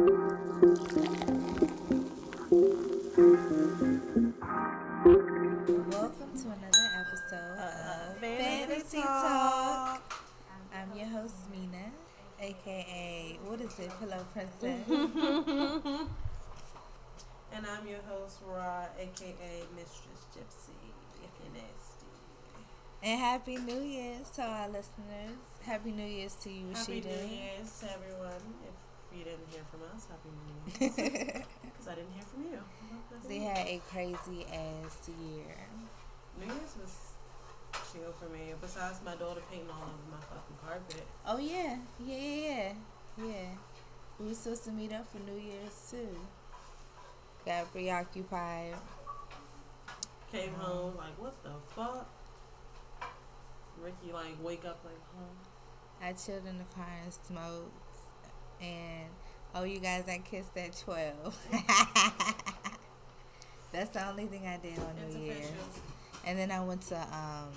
Welcome to another episode uh, of Fantasy Talk. I'm your host, Mina, aka, what is it, Pillow Princess? And I'm your host, Ra, aka Mistress Gypsy, if you're nasty. and Happy New Year's to our listeners. Happy New Year's to you, Happy Rashida. New Year's to everyone. If you didn't hear from us, Happy New Year. Because I didn't hear from you. they had a crazy ass year. New Year's was chill for me. Besides my daughter painting all over my fucking carpet. Oh, yeah. Yeah, yeah, yeah. Yeah. We were supposed to meet up for New Year's, too. Got preoccupied. Came uh-huh. home like, what the fuck? Ricky like wake up like, huh? I chilled in the car and smoked. And oh, you guys, I kissed at twelve. That's the only thing I did on It's New Year's. And then I went to um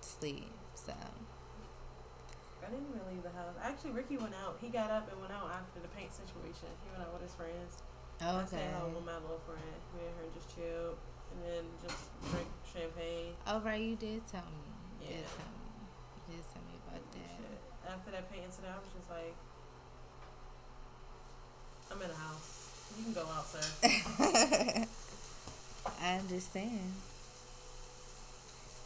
sleep. So I didn't even leave the house. Actually, Ricky went out. He got up and went out after the paint situation. He went out with his friends. I okay. I stayed home with my little friend. Me and her just chilled and then just drink champagne. Oh right, you did tell me. You did Yeah. tell me. You did tell me about that. shit. After that paint incident, I was just like, I'm in a house. You can go out, sir. I understand.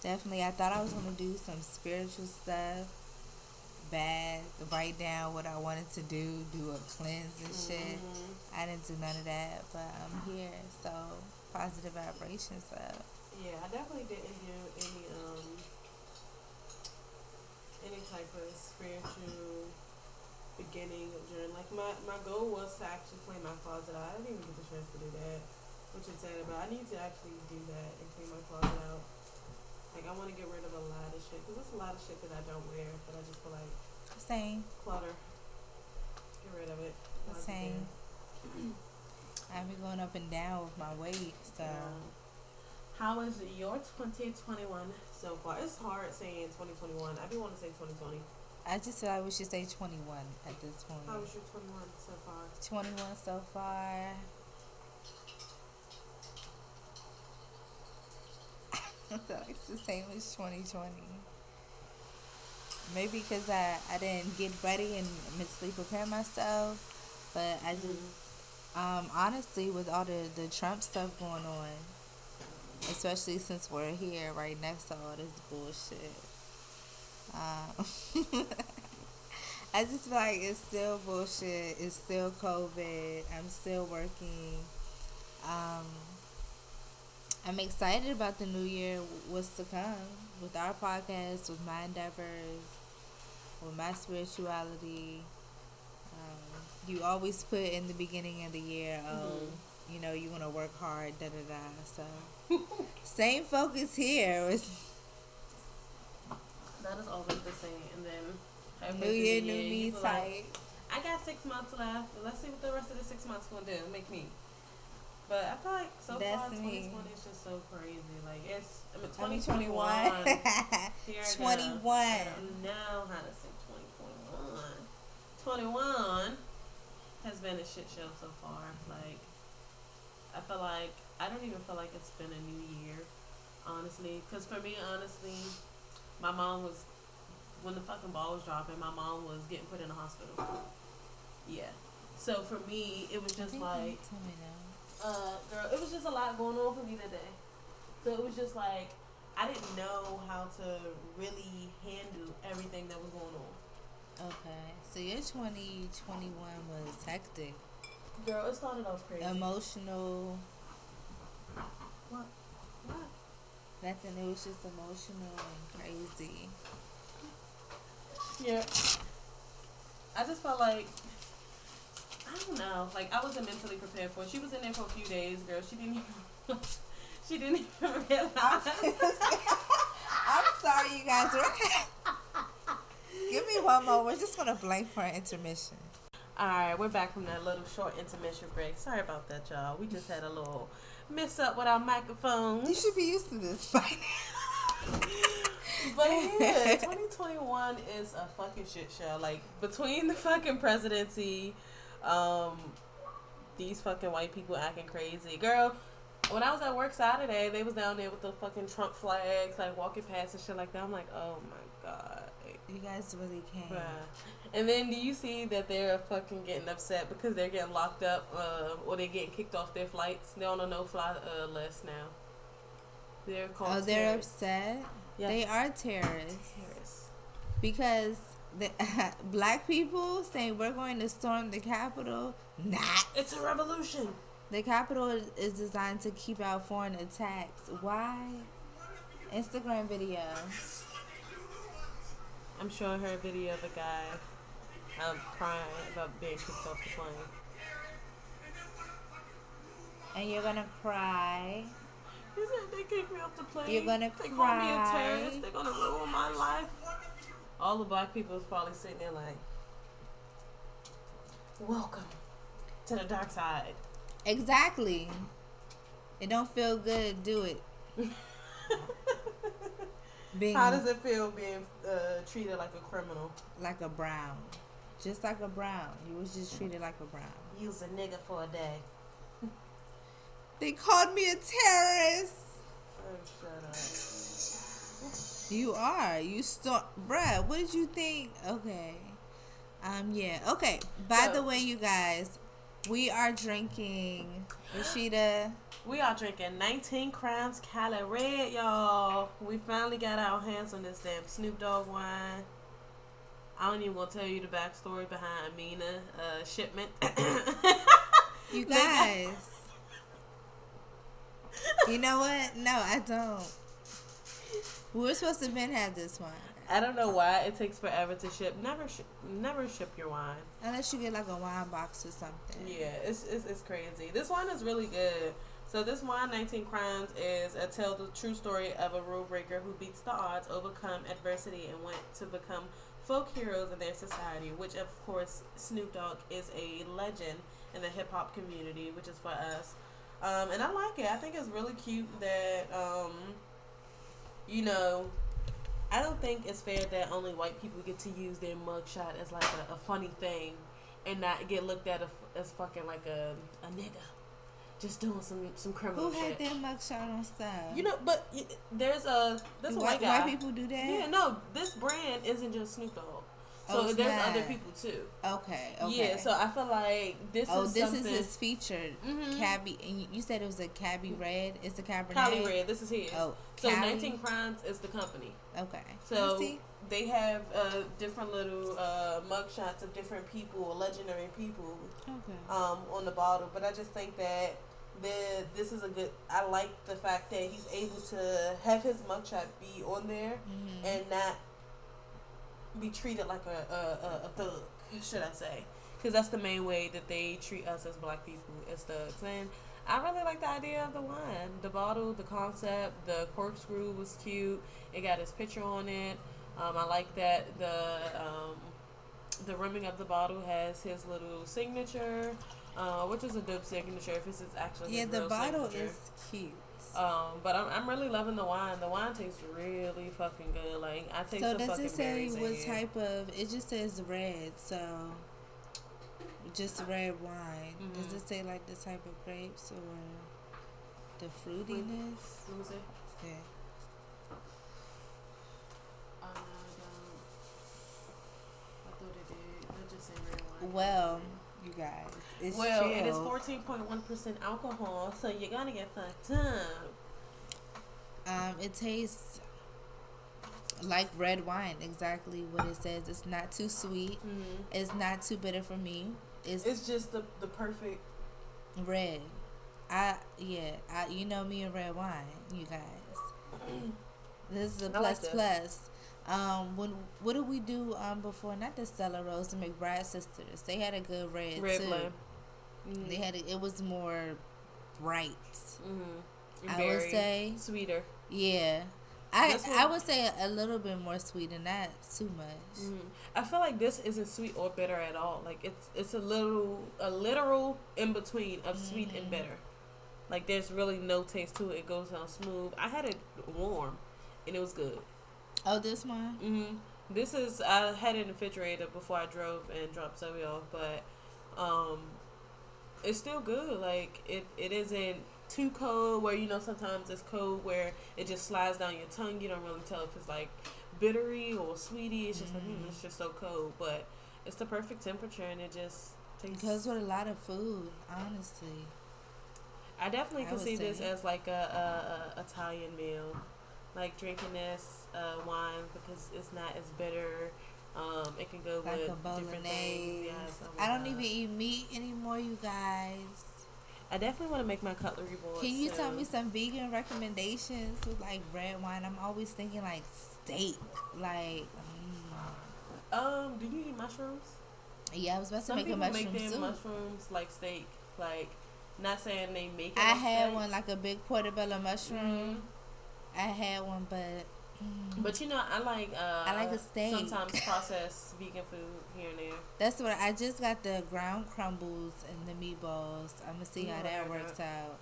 Definitely, I thought I was gonna do some spiritual stuff, bad, write down what I wanted to do, do a cleanse and shit. Mhm. I didn't do none of that, but I'm here, so positive vibrations up. Yeah, I definitely didn't do any um any type of spiritual beginning during like my my goal was to actually clean my closet out. I didn't even get the chance to do that, which is sad. But I need to actually do that and clean my closet out. Like I want to get rid of a lot of shit because there's a lot of shit that I don't wear that I just feel like Same, clutter. Get rid of it. Same. I've been going up and down with my weight, so Um, how is your 2021 so far? It's hard saying 2021. I do want to say 2020. I just feel like we should say 21 at this point. How was your 21 so far? 21 so far. I it's the same as 2020. Maybe because I, I didn't get ready and mentally prepare myself. But I just, um, honestly, with all the, the Trump stuff going on, especially since we're here right next to all this bullshit, um, I just feel like it's still bullshit. It's still COVID. I'm still working. Um, I'm excited about the new year, what's to come with our podcast, with my endeavors, with my spirituality. Um, you always put in the beginning of the year, oh, you know, you want to work hard, da da da. So, same focus here. That is always the same. And then new year, new me like. I got six months left. Let's see what the rest of the six months gonna do. Make me. But I feel like so That's far 2020 is just so crazy. Like it's I mean 2021. 2021. Here I go. 21. I don't know how to say 2021. 21 has been a shit show so far. Like I feel like I don't even feel like it's been a new year, honestly. Because for me, honestly, my mom was when the fucking ball was dropping. My mom was getting put in the hospital. Yeah. So for me, it was just like told me that. uh, girl, it was just a lot going on for me today. So it was just like I didn't know how to really handle everything that was going on. Okay, so your 2021 was hectic, Girl, it started off crazy. emotional. What? Nothing. It was just emotional and crazy. Yeah. I just felt like I don't know. Like I wasn't mentally prepared for it. She was in there for a few days, girl. She didn't even she didn't even realize. I'm sorry, you guys. We're Give me one more. We're just gonna blank for an intermission. Alright, we're back from that little short intermission break. Sorry about that, y'all. We just had a little mess up with our microphones. You should be used to this by now. But yeah, 2021 is a fucking shit show. Like between the fucking presidency, Um, these fucking white people acting crazy, girl. When I was at work Saturday, they was down there with the fucking Trump flags, like walking past and shit like that. I'm like, oh my god. You guys really can't. Bruh. And then do you see that they're fucking getting upset because they're getting locked up uh, or they're getting kicked off their flights? They're on a no fly uh, list now. They're called Oh, they're terrorists. upset. Yes. They are terrorists Terrorists. because the black people saying we're going to storm the Capitol. Not. It's a revolution. The Capitol is- is designed to keep out foreign attacks. Why? Instagram video. I'm showing her a video of a guy um, crying about being kicked off the plane. And you're gonna cry. He said they kicked me off the plane. You're gonna they call me a cry. terrorist. They're gonna ruin my life. All the black people is probably sitting there like, "Welcome to the dark side." Exactly. It don't feel good. Do it. Being How does it feel being uh, treated like a criminal? like a brown, just like a brown. You was just treated like a brown. Use a nigga for a day. They called me a terrorist. Oh. You are. You start, bruh. What did you think? Okay. Um. Yeah. Okay. By So- the way, you guys, we are drinking Rashida. We are drinking 19 Crimes Cali Red, y'all. We finally got our hands on this damn Snoop Dogg wine. I don't even want to tell you the backstory behind Amina uh, shipment. You guys. you know what? No, I don't. We were supposed to have been had this one. I don't know why it takes forever to ship. Never, sh- never ship your wine. Unless you get like a wine box or something. Yeah, it's, it's it's crazy. This wine is really good. So this wine, 19 Crimes, is a tell the true story of a rule breaker who beats the odds, overcome adversity, and went to become folk heroes in their society. Which, of course, Snoop Dogg is a legend in the hip hop community, which is for us. Um, and I like it. I think it's really cute that, um, you know, I don't think it's fair that only white people get to use their mugshot as like a, a funny thing and not get looked at as fucking like a, a nigga. Just doing some, some criminal Who had shit. their mugshot on stuff? You know, but there's a there's a white, white guy. white people do that? Yeah, no, this brand isn't just Snoop Dogg. So Oh, there's not. other people too. Okay. Okay. Yeah, so I feel like this oh, is this something. is his featured Mhm. Cabby, and you- said it was a Cabby Red. It's the Cabernet. Cali Red. This is his. Oh, so Cali? 19 Crimes is the company. Okay. So they have uh, different little uh, mugshots of different people, legendary people, Okay. um, on the bottle. But I just think that the this is a good. I like the fact that he's able to have his mugshot be on there Mhm. and not be treated like a a, a, a thug, should I say? Because that's the main way that they treat us as black people as thugs. And I really like the idea of the wine, the bottle, the concept, the corkscrew was cute. It got his picture on it. Um, I like that the um, the rimming of the bottle has his little signature, uh, which is a dope signature. If it's actually yeah, the bottle signature. is cute. Um, but I'm, I'm really loving the wine. The wine tastes really fucking good. Like I taste so the does fucking it say in what type of? It just says red. So just red wine. Does Mhm. it say like the type of grapes or the fruitiness? Let me see. Okay. I. I thought it did. That just say red wine. Well, guys, it's it is chilled. 14.1% alcohol, so you're gonna get fucked up. Um, it tastes like red wine. Exactly what it says. It's not too sweet. Mm-hmm. It's not too bitter for me. It's, It's just the the perfect. red. I yeah. I you know me and red wine. You guys. This is a plus like plus. Um, when what did we do um before? Not the Stella Rosa, the McBride sisters. They had a good red, Red too. blend. Mm-hmm. They had a, it was more bright. Mm-hmm. I would say sweeter. yeah. I I would say a little bit more sweet and not too much. Mm. I feel like this isn't sweet or bitter at all. Like it's it's a little a literal in between of sweet and Mhm. bitter. Like there's really no taste to it. It goes down smooth. I had it warm, and it was good. Oh, this one. hmm This is I had it in the refrigerator before I drove and dropped Zoe off, but um, it's still good. Like it, it isn't too cold where you know sometimes it's cold where it just slides down your tongue. You don't really tell if it's like bittery or sweety. It's just mm. like mm, it's just so cold, but it's the perfect temperature and it just tastes. Goes with a lot of food, honestly. I definitely can see this as like a, a, a, Italian meal, like drinking this uh, wine because it's not as bitter. Um, it can go like with different things. Yes, I don't even eat meat anymore, you guys. I definitely want to make my cutlery board. Can you tell me some vegan recommendations with like red wine? I'm always thinking like steak, like. Mm. Um, do you eat mushrooms? Yeah, I was about to make a mushroom make soup. mushrooms like steak, like not saying they make it. I had steak. one like a big portobello mushroom. Mm-hmm. I had one, but. But you know, I like uh, I like a steak. Sometimes processed vegan food here and there. That's what I just got the ground crumbles and the meatballs. I'm gonna see how that works out.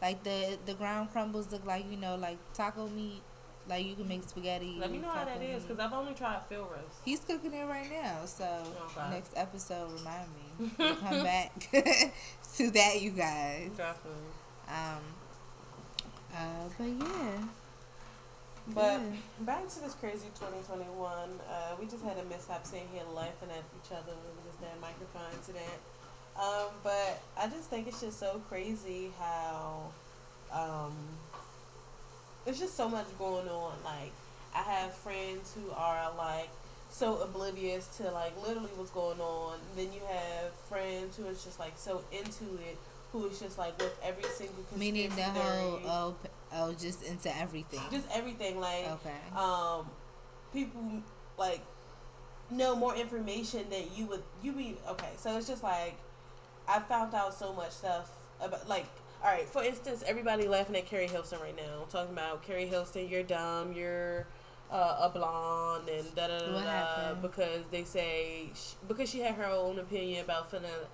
Like the the ground crumbles look like you know like taco meat. Like you can make spaghetti. Let me know how that is because I've only tried Field Roast. He's cooking it right now, so okay. next episode remind me. we'll come back to that, you guys. Definitely. Um. Uh, but yeah. But back to this crazy 2021. Uh, we just had a mishap sitting here laughing at each other with this damn microphone incident. Um, but I just think it's just so crazy how um, there's just so much going on. Like, I have friends who are like so oblivious to like literally what's going on. Then you have friends who is just like so into it who is just like with every single meaning the whole oh, oh just into everything. Just everything like okay. um people like know more information than you would you be okay so it's just like I found out so much stuff about like all right for instance everybody laughing at Keri Hilson right now talking about Keri Hilson you're dumb you're uh, a blonde and da da da da because they say she, because she had her own opinion about finna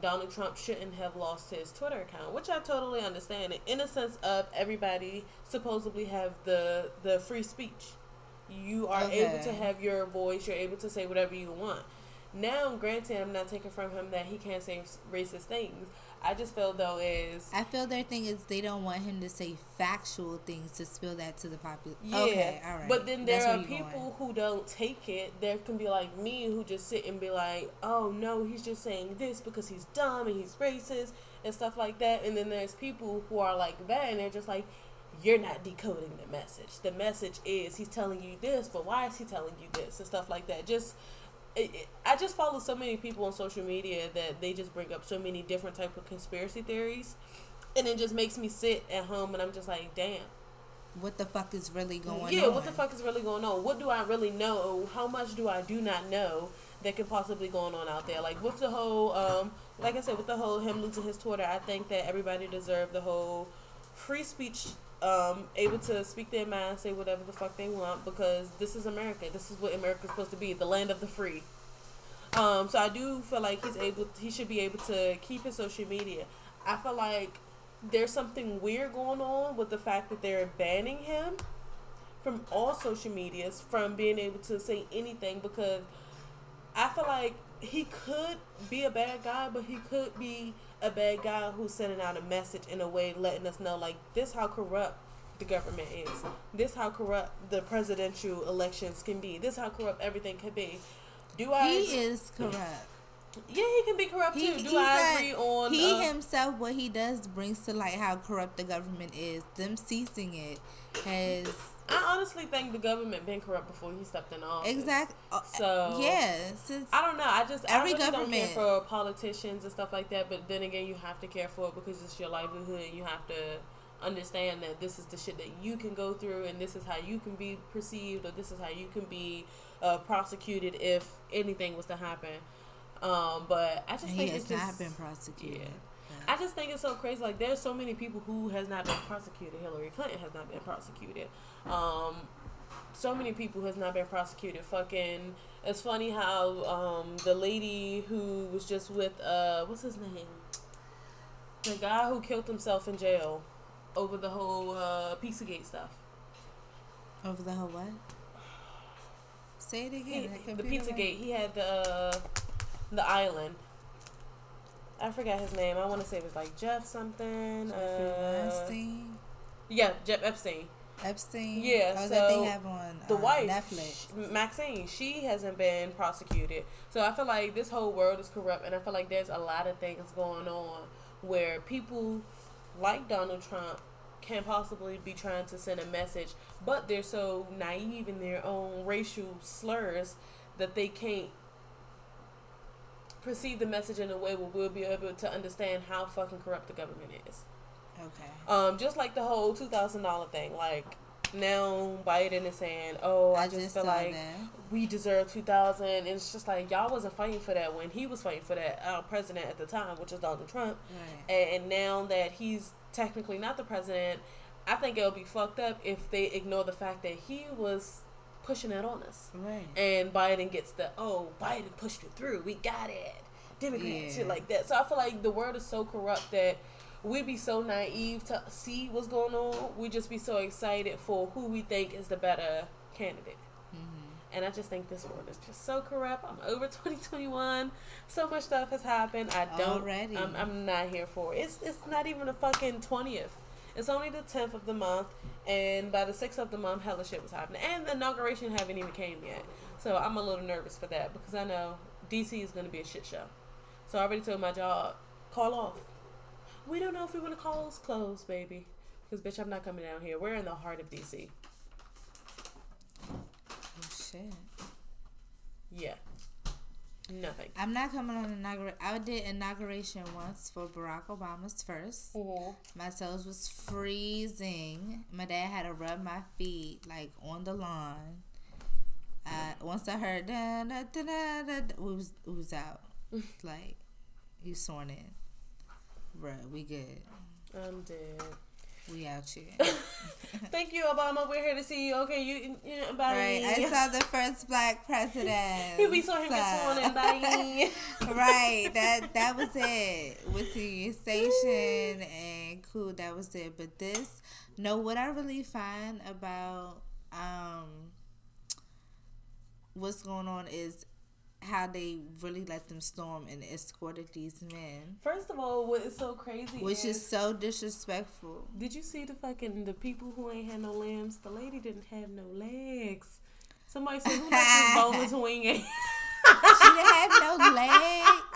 Donald Trump shouldn't have lost his Twitter account, which I totally understand. In a sense of everybody supposedly have the the free speech. You are okay. able to have your voice. You're able to say whatever you want. Now, granted, I'm not taking from him that he can't say racist things. I just feel though is I feel their thing is they don't want him to say factual things to spill that to the populace. Yeah, okay, all right. But then there That's are people going. who don't take it. There can be like me who just sit and be like, "Oh no, he's just saying this because he's dumb and he's racist and stuff like that." And then there's people who are like that, and they're just like, "You're not decoding the message. The message is he's telling you this, but why is he telling you this and stuff like that?" Just it, it, I just follow so many people on social media that they just bring up so many different type of conspiracy theories, and it just makes me sit at home and I'm just like, damn. What the fuck is really going yeah, on? Yeah, what the fuck is really going on? What do I really know? How much do I do not know that could possibly going on out there? Like with the whole, um, like I said, with the whole him losing his Twitter, I think that everybody deserved the whole free speech um, able to speak their mind, say whatever the fuck they want, because this is America. This is what America's supposed to be, the land of the free. Um, so I do feel like he's able, he should be able to keep his social media. I feel like there's something weird going on with the fact that they're banning him from all social medias from being able to say anything because I feel like he could be a bad guy, but he could be a bad guy who's sending out a message in a way letting us know like this how corrupt the government is. This how corrupt the presidential elections can be. This how corrupt everything can be. Do I? He is corrupt. Yeah, he can be corrupt he, too. Do I agree on? He uh, himself, what he does brings to light how corrupt the government is. Them ceasing it has I honestly think the government been corrupt before he stepped in office. Exactly. Uh, so yeah, I don't know. I just every I really government don't care for politicians and stuff like that. But then again, you have to care for it because it's your livelihood, and you have to understand that this is the shit that you can go through, and this is how you can be perceived, or this is how you can be uh, prosecuted if anything was to happen. Um, but I just and think he has it's just, not been prosecuted. Yeah. I just think it's so crazy. Like, there's so many people who has not been prosecuted. Hillary Clinton has not been prosecuted. Um, so many people has not been prosecuted. Fucking, it's funny how um, the lady who was just with uh, what's his name? The guy who killed himself in jail over the whole uh, Pizzagate stuff. Over the whole what? Say it again. He, the Pizzagate. He had the uh, the island I forgot his name. I want to say it was like Jeff something. Jeffrey Uh, Epstein. yeah, Jeff Epstein. Epstein. Yeah, Oh, so that they have on the uh, wife, Netflix. Maxine, she hasn't been prosecuted. So I feel like this whole world is corrupt, and I feel like there's a lot of things going on where people like Donald Trump can possibly be trying to send a message, but they're so naive in their own racial slurs that they can't perceive the message in a way where we'll be able to understand how fucking corrupt the government is. Okay. Um, just like the whole two thousand dollar thing. Like now Biden is saying, "Oh, I, I just, just feel like that. we deserve two thousand. And it's just like y'all wasn't fighting for that when he was fighting for that uh, president at the time, which is Donald Trump. Right. And, and now that he's technically not the president, I think it'll be fucked up if they ignore the fact that he was pushing it on us. Right. And Biden gets the oh Biden pushed it through. We got it. Democrats Yeah. shit like that. So I feel like the world is so corrupt that we'd be so naive to see what's going on. We'd just be so excited for who we think is the better candidate. Mm-hmm. And I just think this world is just so corrupt. I'm over 2021. So much stuff has happened. I don't. Already. I'm, I'm not here for it. It's it's not even the fucking 20th. It's only the 10th of the month, and by the 6th of the month, hella shit was happening. And the inauguration haven't even came yet. So I'm a little nervous for that because I know DC is going to be a shit show. So I already told my job, call off. We don't know if we want to close, close, baby. Because, bitch, I'm not coming down here. We're in the heart of DC. Oh shit. Yeah. Nothing. I'm not coming on inauguration. I did inauguration once for Barack Obama's 1st Mm-hmm. My toes was freezing. My dad had to rub my feet like on the lawn. Uh, once I heard da da da da, da, da we was we was out. like he sworn in. Bruh, we good. I'm dead. We out here. Thank you, Obama. We're here to see you. Okay, you, you bye. right. I saw the first black president. we saw him get sworn in. Bye. right. That that was it. With the station and cool, that was it. But this no, what I really find about um what's going on is how they really let them storm and escorted these men. First of all, what is so crazy Which is so disrespectful. Did you see the fucking the people who ain't had no limbs? The lady didn't have no legs. Somebody said who boneless wing? in?" She didn't have no legs.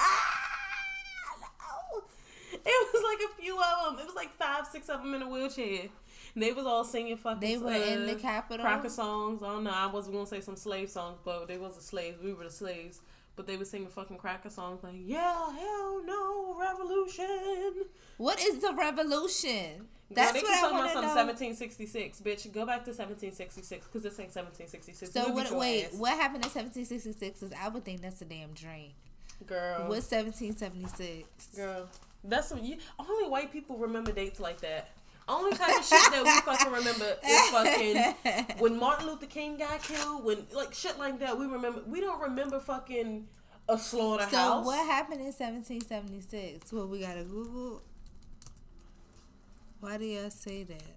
It was like a few of them. It was like five, six of them in a wheelchair. They was all singing fucking. They were in the uh, Capitol. cracker songs. I don't know. I wasn't gonna say some slave songs, but they wasn't slaves. We were the slaves. But they were singing fucking cracker songs like, "Yeah, hell no, revolution." What is the revolution? That's what I talking want about to some know. 1766, bitch. Go back to 1766 because this ain't 1766. So what? Wait, ass. what happened in 1766? Is I would think that's a damn dream. girl? What's 1776? Girl, that's what you. Only white people remember dates like that. Only type of shit that we fucking remember is fucking when Martin Luther King got killed. When like shit like that, we remember. We don't remember fucking a slaughterhouse. So what happened in 1776? Well, we gotta Google. Why do y'all say that?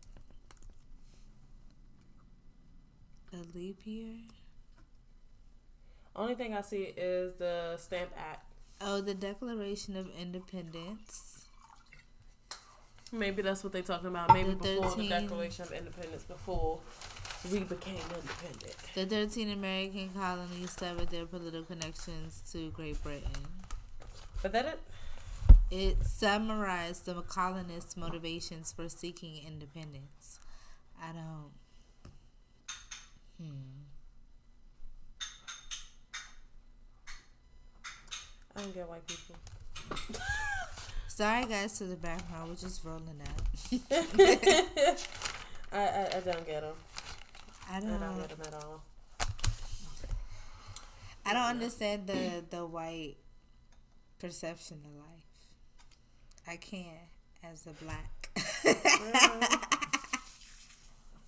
A leap year? Only thing I see is the Stamp Act. Oh, the Declaration of Independence. Maybe that's what they're talking about. Maybe The before 13 the Declaration of Independence, before we became independent. The 13 American colonies severed their political connections to Great Britain. But that it. It summarized the colonists' motivations for seeking independence. I don't. Hmm. I don't get white people. Sorry, guys, to the background. We're just rolling out. I, I I don't get them. I I don't. don't get them at all. I don't understand the the white perception of life. I can't as a black.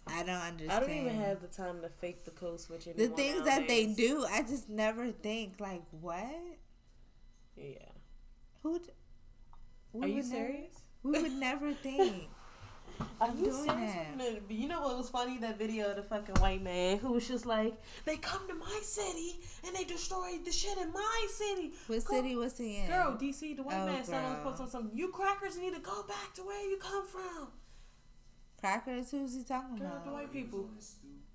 I don't understand. I don't even have the time to fake the code switch the things that they do. I just never think like what. Yeah. Who? d- we Are you would never- serious? we would never think. Are you serious? that. You know what was funny? That video of the fucking white man who was just like, they come to my city and they destroyed the shit in my city. What Go- city was he in? Girl, DC, the white Oh, man said on girl. post on some, you crackers need to go back to where you come from. Crackers? Who's he talking Girl, about? the white people.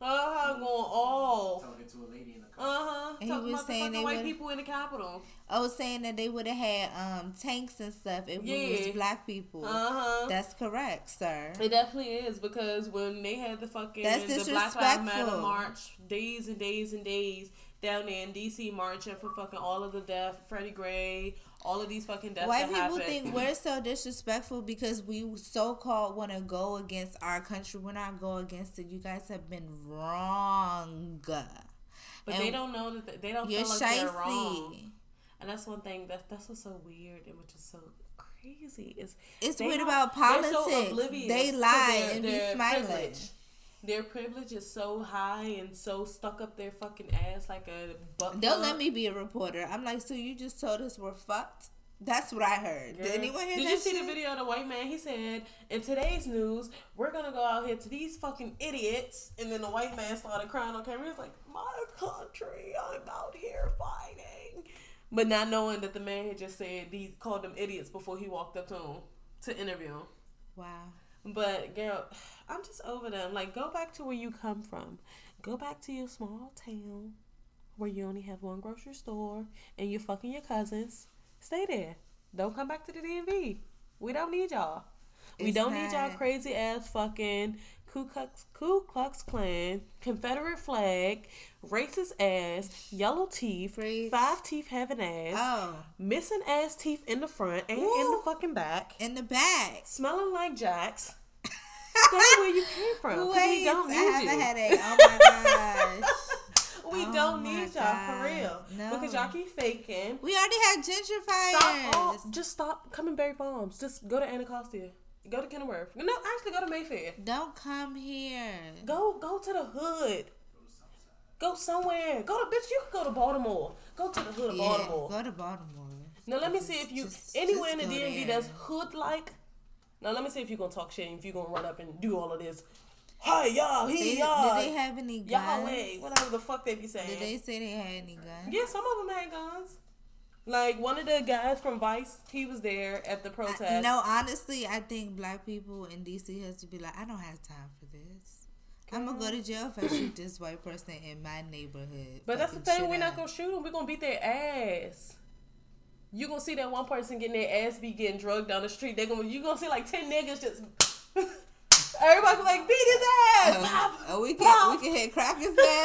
On his stoop, Uh-huh, going off. Talking to a lady in the Uh-huh. And he Talking was about the saying fucking they white people in the Capitol. Oh, saying that they would have had um tanks and stuff if we Yeah. was black people. Uh huh. That's correct, sir. It definitely is because when they had the fucking That's the Black Lives Matter disrespectful. march, days and days and days down there in DC marching for fucking all of the death, Freddie Gray, all of these fucking deaths White people happened. think we're so disrespectful because we so called want to go against our country. We're not go against it. You guys have been wrong. but and they don't know that they don't feel like they're wrong. And that's one thing that that's what's so weird and which is so crazy is It's weird about politics. so they lie their- and be smiling. privilege. Their privilege is so high and so stuck up their fucking ass like a butt. Don't let me be a reporter. I'm like, so you just told us we're fucked? That's what I heard. Did anyone hear Did you see shit? the video of the white man? He said, "In today's news, we're gonna go out here to these fucking idiots." And then the white man started crying on camera. He was like, "My country, I'm out here fighting," but not knowing that the man had just said these called them idiots before he walked up to him to interview him. Wow. But girl, I'm just over them. Like, go back to where you come from. Go back to your small town where you only have one grocery store and you're fucking your cousins. Stay there. Don't come back to the DMV. We don't need y'all. We It's don't need y'all crazy ass fucking Ku Klux, Ku Klux Klan, Confederate flag, racist ass, yellow teeth, five teeth having ass, Oh, missing ass teeth in the front and in the fucking back in the back. smelling like Jax. Stay where you came from. Wait, we don't I need have you. a headache. Oh my gosh. We Oh don't need y'all for real. No. Because y'all keep faking. We already had gentrifiers. Stop. All, just stop coming Barry Farms. Just go to Anacostia. Go to Kenilworth. No, actually go to Mayfair. Don't come here. Go go to the hood. Go somewhere. Go to bitch. You can go to Baltimore. Go to the hood of Yeah, Baltimore. go to Baltimore. Now let me see if you just- anywhere just in the DMV that's hood like. Now let me see if you're gonna talk shit. and If you're gonna run up and do all of this. Hi y'all. He did y'all. they have any guns? Yahweh. Whatever the fuck they be saying. Did they say they had any guns? Yeah, some of them had guns. Like one of the guys from Vice, he was there at the protest. No, honestly, I think black people in DC has to be like, I don't have time for this. I'm gonna go to jail if I shoot this white person in my neighborhood. but that's the thing, we're not gonna shoot them. We're gonna beat their ass. You gonna see that one person getting their ass beat, getting drugged down the street. They gonna you gonna see like ten niggas just. Everybody like beat his ass. Oh, oh, we can Pop. we can hit crackers now.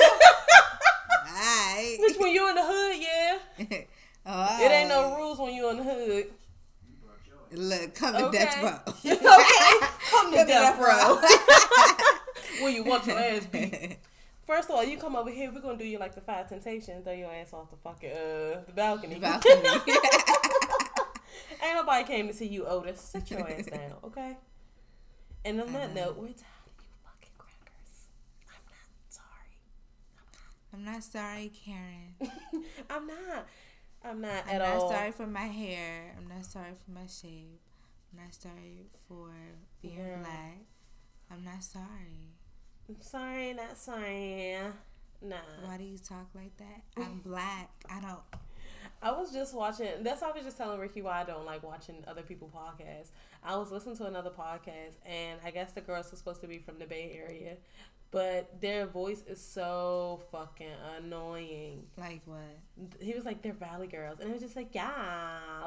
Alright. Bitch, when you in the hood, yeah. It ain't no rules when you in the hood. You brought your ass. Look, come to Okay. death row. okay, come to Come to death death row. When you want your ass beat. First of all, you come over here, we're gonna do you like the five temptations, throw your ass off the fucking uh the balcony. Balcony. Ain't nobody came to see you, Otis. Sit your ass down, okay? And on that note, we're tired of you fucking crackers. I'm not sorry. I'm not sorry, Karen. I'm not. I'm not I'm at not all. sorry for my hair. I'm not sorry for my shape. I'm not sorry for being Yeah. black. I'm not sorry. I'm sorry, not sorry. Nah. Why do you talk like that? I'm black. I don't. I was just watching. That's why I was just telling Ricky why I don't like watching other people podcasts. I was listening to another podcast, and I guess the girls are supposed to be from the Bay Area, but their voice is so fucking annoying. Like what? He was like, "They're Valley girls," and it was just like, "Yeah,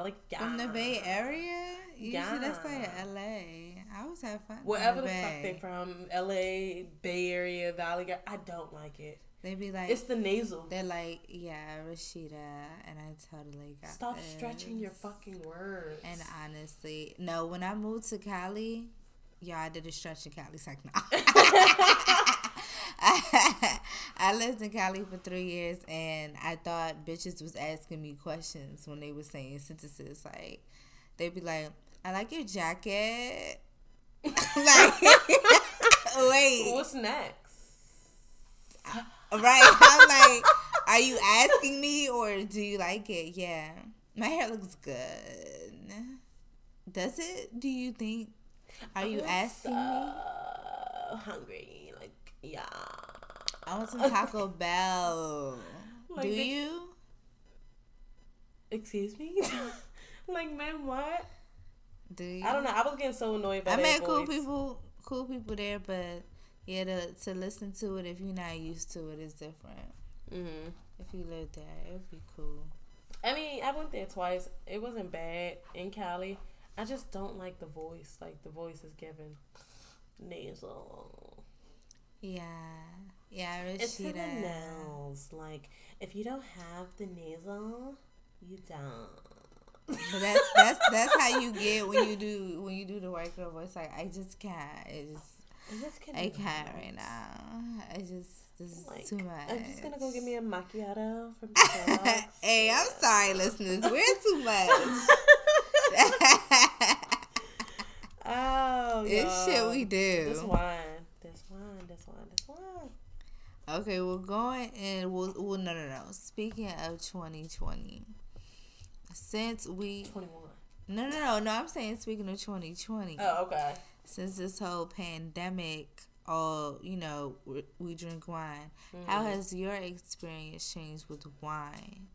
like yeah." From the Bay Area? Usually that's like Yeah. LA. I always have fun. Wherever the fuck they from, L.A., Bay Area, Valley girl. I don't like it. They be like, It's the nasal. they're like, yeah, Rashida, and I totally got Stop this. stretching your fucking words. And honestly, no, when I moved to Cali, yeah, I did a stretch in Cali. It's like, no. I lived in Cali for three years, and I thought bitches was asking me questions when they were saying sentences. Like, they'd be like, I like your jacket. like, wait. What's next? Right. I'm like, are you asking me or do you like it? Yeah. My hair looks good. Does it? Do you think? Are you I'm asking so me? hungry. Like, yeah. I want some Taco Bell. Like Do the- you? Excuse me? like, man, what? Do you? I don't know. I was getting so annoyed by I met cool voice. people, cool people there, but yeah, to to listen to it if you're not used to it is different. hmm If you live there, it would be cool. I mean, I went there twice. It wasn't bad in Cali. I just don't like the voice. Like, the voice is given nasal. Yeah, yeah, It's for the nails. Like, if you don't have the nasal, you don't. But that's that's that's how you get when you do when you do the white girl voice. Like I just can't. It just I'm just kidding. I can't right now. I just this is Like, too much. I'm just gonna go get me a macchiato from Starbucks. hey, I'm sorry, listeners. We're too much. oh, it's shit we do. This wine, this wine, this wine, this wine. Okay, we're going and we'll, well no no no. Speaking of 2020, since we 21. no no no no, I'm saying speaking of 2020, Oh, okay. since this whole pandemic, all you know, we, we drink wine. How Mm-hmm. has your experience changed with wine?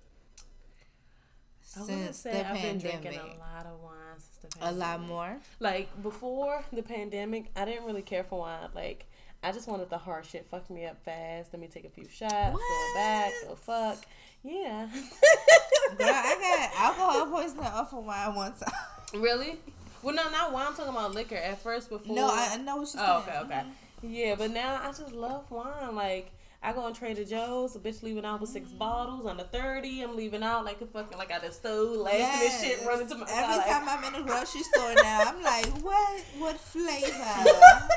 I Since say the I've been pandemic, drinking a lot of wine since the pandemic. a lot more. Like before the pandemic, I didn't really care for wine. Like I just wanted the hard shit. Fuck me up fast. Let me take a few shots. Go back. Go fuck. Yeah. Girl, I got alcohol poisoning off of wine one time. really? Well, no, not wine. I'm talking about liquor. At first, before. No, I, I know what you're Oh, saying. okay, okay. Yeah, but now I just love wine. Like I go on Trader Joe's, a bitch leaving out with six bottles on the thirty. I'm leaving out like a fucking like I just stole laughing Yes. and shit, running to my car. Every like, time I'm in the grocery store now, I'm like, what? What flavor?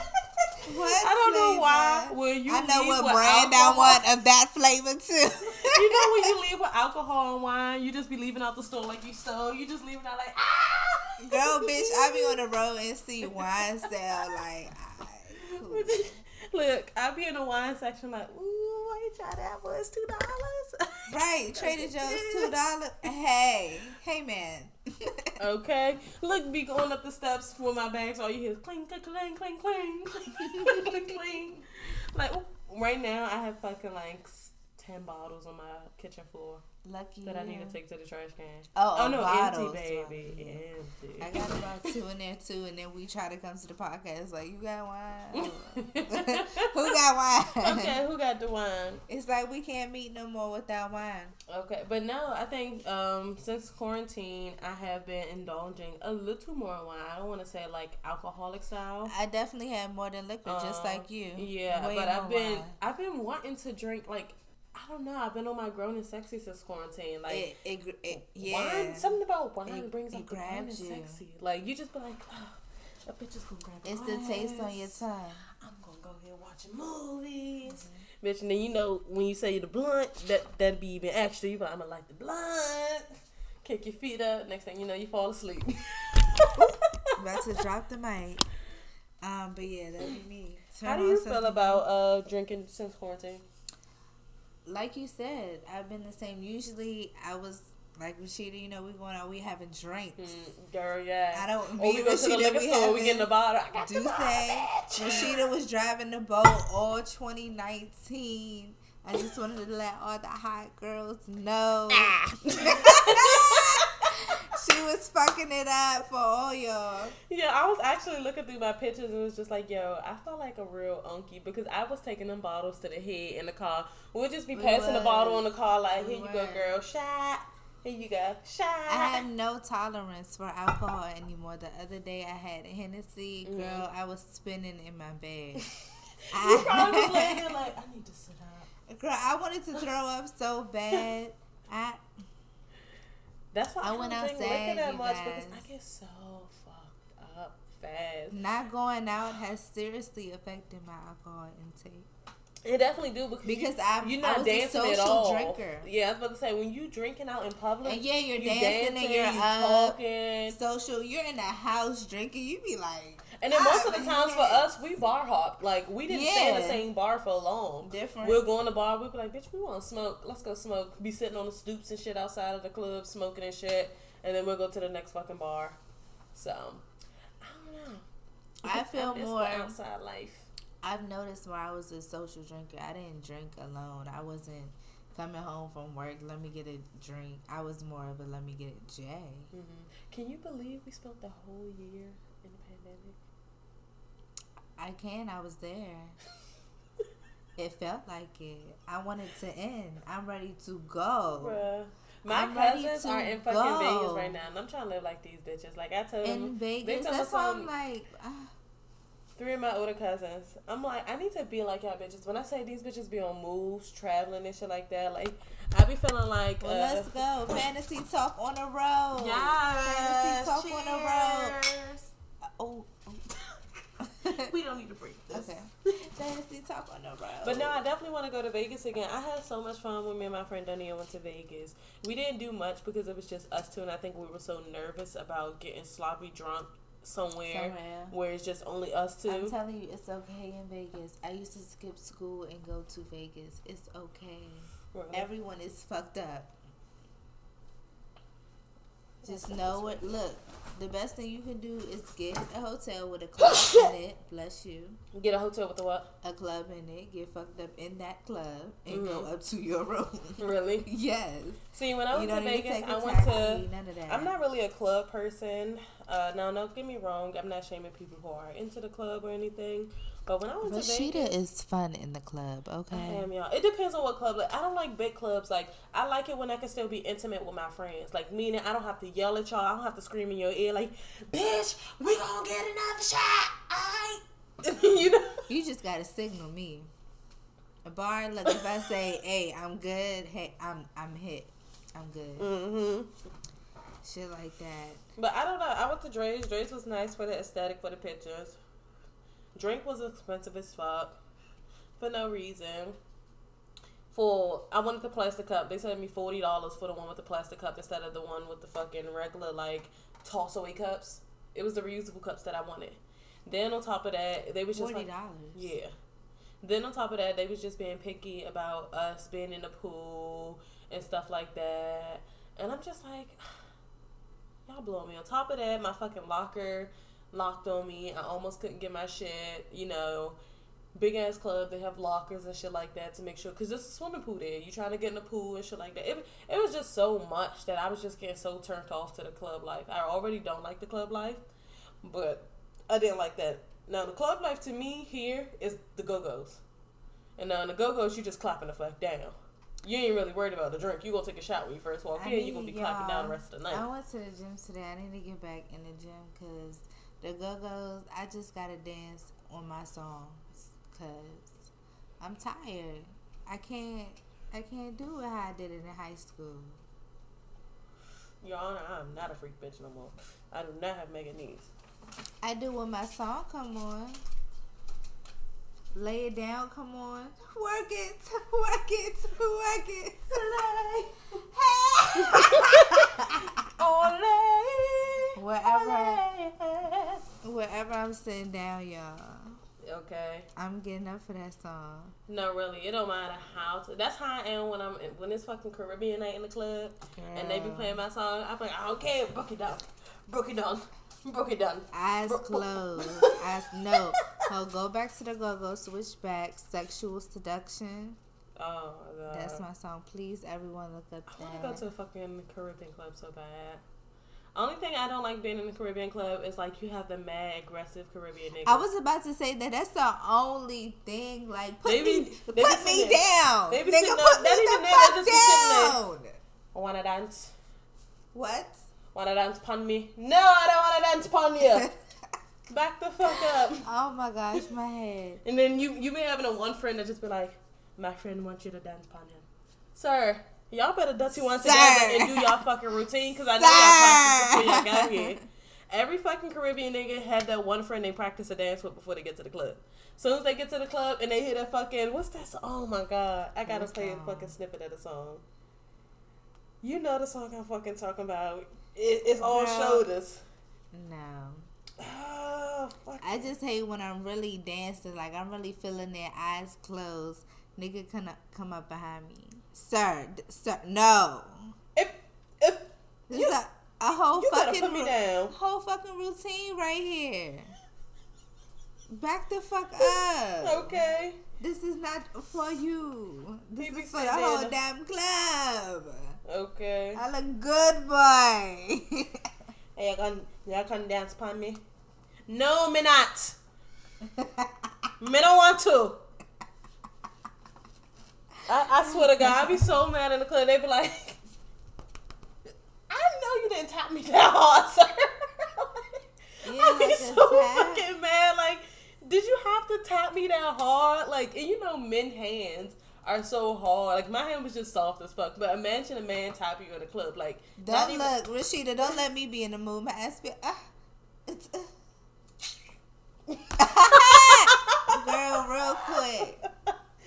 What? I don't know why. When you I know what brand I want of that flavor too. you know when you leave with alcohol and wine, you just be leaving out the store like you stole. You just leaving out like ah. Girl, bitch, I be on the road and see wine sale like. cool. Look, I be in the wine section like, ooh, why you try that? It's two dollars. Right, Trader Joe's two dollars. Hey, hey, man. Okay. Look, be going up the steps for my bags. All you hear is cling, cling, cling, cling, cling, cling, cling, cling. Like right now, I have fucking like ten bottles on my kitchen floor Lucky that I need to take to the trash can. Oh, Oh no, bottles, empty, baby, empty. I got about two in there too, and then we try to come to the podcast like, you got wine? Who got wine? okay, who got the wine? It's like we can't meet no more without wine. Okay, but no, I think um, since quarantine, I have been indulging a little more wine. I don't want to say like alcoholic style. I definitely had more than liquor, just Uh, like you. Yeah, Way but I've been wine. I've been wanting to drink like don't know. I've been on my grown and sexy since quarantine. Like it, it, it, yeah. wine, something about wine It- brings up grown and sexy. Like you just be like, oh, a bitch is gonna grab. It's the taste on your tongue. I'm gonna go here watching movies. Mm-hmm. Bitch, and then you know when you say the blunt, that that'd be even extra. You like, I'm gonna light the blunt, kick your feet up. Next thing you know, you fall asleep. About to drop the mic. Um, but yeah, that'd be me. Turn How do you feel about uh drinking since quarantine? Like you said, I've been the same. Usually, I was like Rashida. You know, we going out, we having drinks. Mm, girl, yeah. I don't. Or Me we go to the Rashida, liquor we store, we having- get in the bottle. I got Do the bottle, say. Rashida was driving the boat all 2019. I just wanted to let all the hot girls know. Ah. she was fucking it up for all y'all. Yeah, I was actually looking through my pictures and it was just like, yo, I felt like a real unky because I was taking them bottles to the head in the car. We'll just be We passing the bottle in the car like, We here you go, girl, shot. Here you go, shot. I have no tolerance for alcohol anymore. The other day I had Hennessy. Mm-hmm. Girl, I was spinning in my bed. you probably was laying there like, I need to sit up. Girl, I wanted to throw up so bad. I That's why I I, went outside, liquor that much because. I get so fucked up fast. not going out has seriously affected my alcohol intake. It definitely do because, Because I'm- you're I not was a dancing at all. drinker. Yeah, I was about to say when you drinking out in public, And yeah, you're you dancing, and you're you up. talking. Social, you're in the house drinking. You be like, And then most of the I'm times for us, we bar hop. Like we didn't stay in the same bar for long. Different. We'll go in the bar. We'll be like, bitch, we want to smoke. Let's go smoke. Be sitting on the stoops and shit outside of the club, smoking and shit. And then we'll go to the next fucking bar. So, I don't know. I feel more. outside life. I've noticed when I was a social drinker, I didn't drink alone. I wasn't coming home from work. Let me get a drink. I was more of a let me get a J. hmm Can you believe we spent the whole year in the pandemic? I can. I was there. it felt like it. I wanted to end. I'm ready to go. Bruh. My I'm cousins are in fucking go. Vegas right now, and I'm trying to live like these bitches. Like I told In them, they Vegas, that's us why I'm like, ah, three of my older cousins. I'm like, I need to be like y'all bitches. When I say these bitches be on moves, traveling and shit like that, like I be feeling like. well, uh, let's go. Fantasy talk on the road. Yes. Fantasy talk on the road. cheers. Oh. We don't need to break this. okay. Fantasy talk on the road. But no, I definitely want to go to Vegas again. I had so much fun when me and my friend Dania went to Vegas. We didn't do much because it was just us two, and I think we were so nervous about getting sloppy drunk somewhere, Somewhere. where it's just only us two. I'm telling you, it's okay in Vegas. I used to skip school and go to Vegas. It's okay. Right. Everyone is fucked up. Just know it. Look, the best thing you can do is get a hotel with a club in it. Bless you. Get a hotel with the what? A club in it. Get fucked up in that club and go Mhm. up to your room. Really? yes. See, when I You went to don't need to Vegas, I went to. None of that. I'm not really a club person. Uh, no, don't get me wrong. I'm not shaming people who are into the club or anything. But when I went to Vegas, is fun in the club. I Okay. am, y'all. It depends on what club. Like, I don't like big clubs. Like, I like it when I can still be intimate with my friends. Like, meaning I don't have to yell at y'all. I don't have to scream in your ear like, "Bitch, we gonna get another shot." Alright, you know. You just gotta signal me. A bar. Look, if I say, "Hey, I'm good," hey, I'm I'm hit. I'm good. Mm-hmm Shit like that. But I don't know. I went to Drai's. Drai's was nice for the aesthetic for the pictures. Drink was expensive as fuck for no reason. For I wanted the plastic cup. They sent me forty dollars for the one with the plastic cup instead of the one with the fucking regular like toss away cups. It was the reusable cups that I wanted. Then on top of that, they was just Forty like, dollars. yeah. Then on top of that, they was just being picky about us being in the pool and stuff like that. And I'm just like, y'all blow me. On top of that, my fucking locker locked on me. I almost couldn't get my shit. You know, big ass club. They have lockers and shit like that to make sure because there's a swimming pool there. You trying to get in the pool and shit like that. It it was just so much that I was just getting so turned off to the club life. I already don't like the club life, but I didn't like that. Now the club life to me here is the go go's, and now in the go go's you just clapping the fuck down. You ain't really worried about the drink. You gonna take a shot when you first walk in. You gonna be clapping down the rest of the night. I went to the gym today. I need to get back in the gym because the Go Go's. I just gotta dance on my songs because I'm tired. I can't. I can't do it how I did it in high school. Your Honor, I'm not a freak bitch no more. I do not have mega knees. I do when my song come on. Lay it down, come on. Work it, work it, work it. Ole, wherever I'm sitting down, y'all, Okay. I'm getting up for that song. No, really, it don't matter how. To, that's how I am when I'm when it's fucking Caribbean night in the club and they be playing my song. I'm like, I don't care. Broke it down, broke it down, broke it down. Eyes Bro- closed. Eyes no. Oh, go back to the go go. Switch back. Sexual seduction. Oh my god. That's my song. Please, everyone, look up I want to go to a fucking Caribbean club so bad. Only thing I don't like being in the Caribbean club is like you have the mad aggressive Caribbean niggas. I was about to say that. That's the only thing. Like, put They be- me, they put me there. down. They be Nigga, put me the fuck just be down. wanna dance. What? Wanna dance pon me? No, I don't wanna dance pon you. Back the fuck up. oh my gosh, my head. And then you you be having a one friend that just be like, my friend wants you to dance pon him. Sir, y'all better one Sir. together and do y'all fucking routine because I know y'all practice before y'all got here. Every fucking Caribbean nigga had that one friend they practice a dance with before they get to the club. As soon as they get to the club and they hear that fucking what's that? Song? Oh my god, I gotta play a fucking snippet of the song. You know the song I'm fucking talking about. It, it's all Girl. shoulders. No. Oh, fuck. I just hate when I'm really dancing, like I'm really feeling their eyes closed. Nigga come up, come up behind me, sir, d- sir, no. if if This You- a, a whole fucking put me down. whole fucking routine right here. Back the fuck up. Okay. This is not for you. This is for the whole damn club. Okay. I look good, boy. Hey, y'all can y'all can dance upon me? No, me not. Me don't want to. I, I swear to God, I'd be so mad in the club. They'd be like, I know you didn't tap me that hard, sir. Yeah, I be so tap. fucking mad. Like, did you have to tap me that hard? Like, and you know, men hands are so hard. Like, my hand was just soft as fuck. But imagine a man tap you in a club. Like, Don't even- look, Rashida. Don't let me be in the mood. My ass be. Ah, it's. Uh. Girl, real quick.